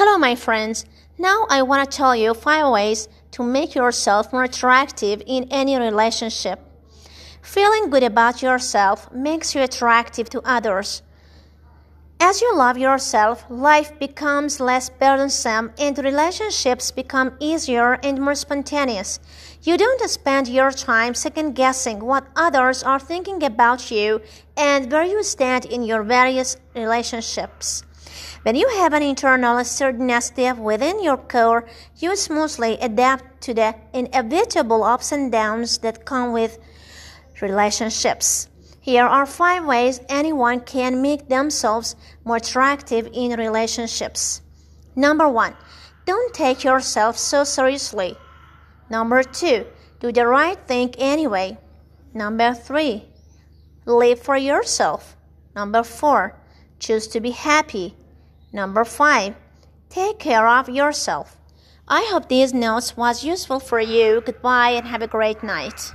Hello, my friends. Now I want to tell you five ways to make yourself more attractive in any relationship. Feeling good about yourself makes you attractive to others. As you love yourself, life becomes less burdensome and relationships become easier and more spontaneous. You don't spend your time second guessing what others are thinking about you and where you stand in your various relationships. When you have an internal steadiness deep within your core, you smoothly adapt to the inevitable ups and downs that come with relationships. Here are five ways anyone can make themselves more attractive in relationships. Number one, don't take yourself so seriously. Number two, do the right thing anyway. Number three, live for yourself. Number four, choose to be happy. Number five, take care of yourself. I hope these notes was useful for you. Goodbye and have a great night.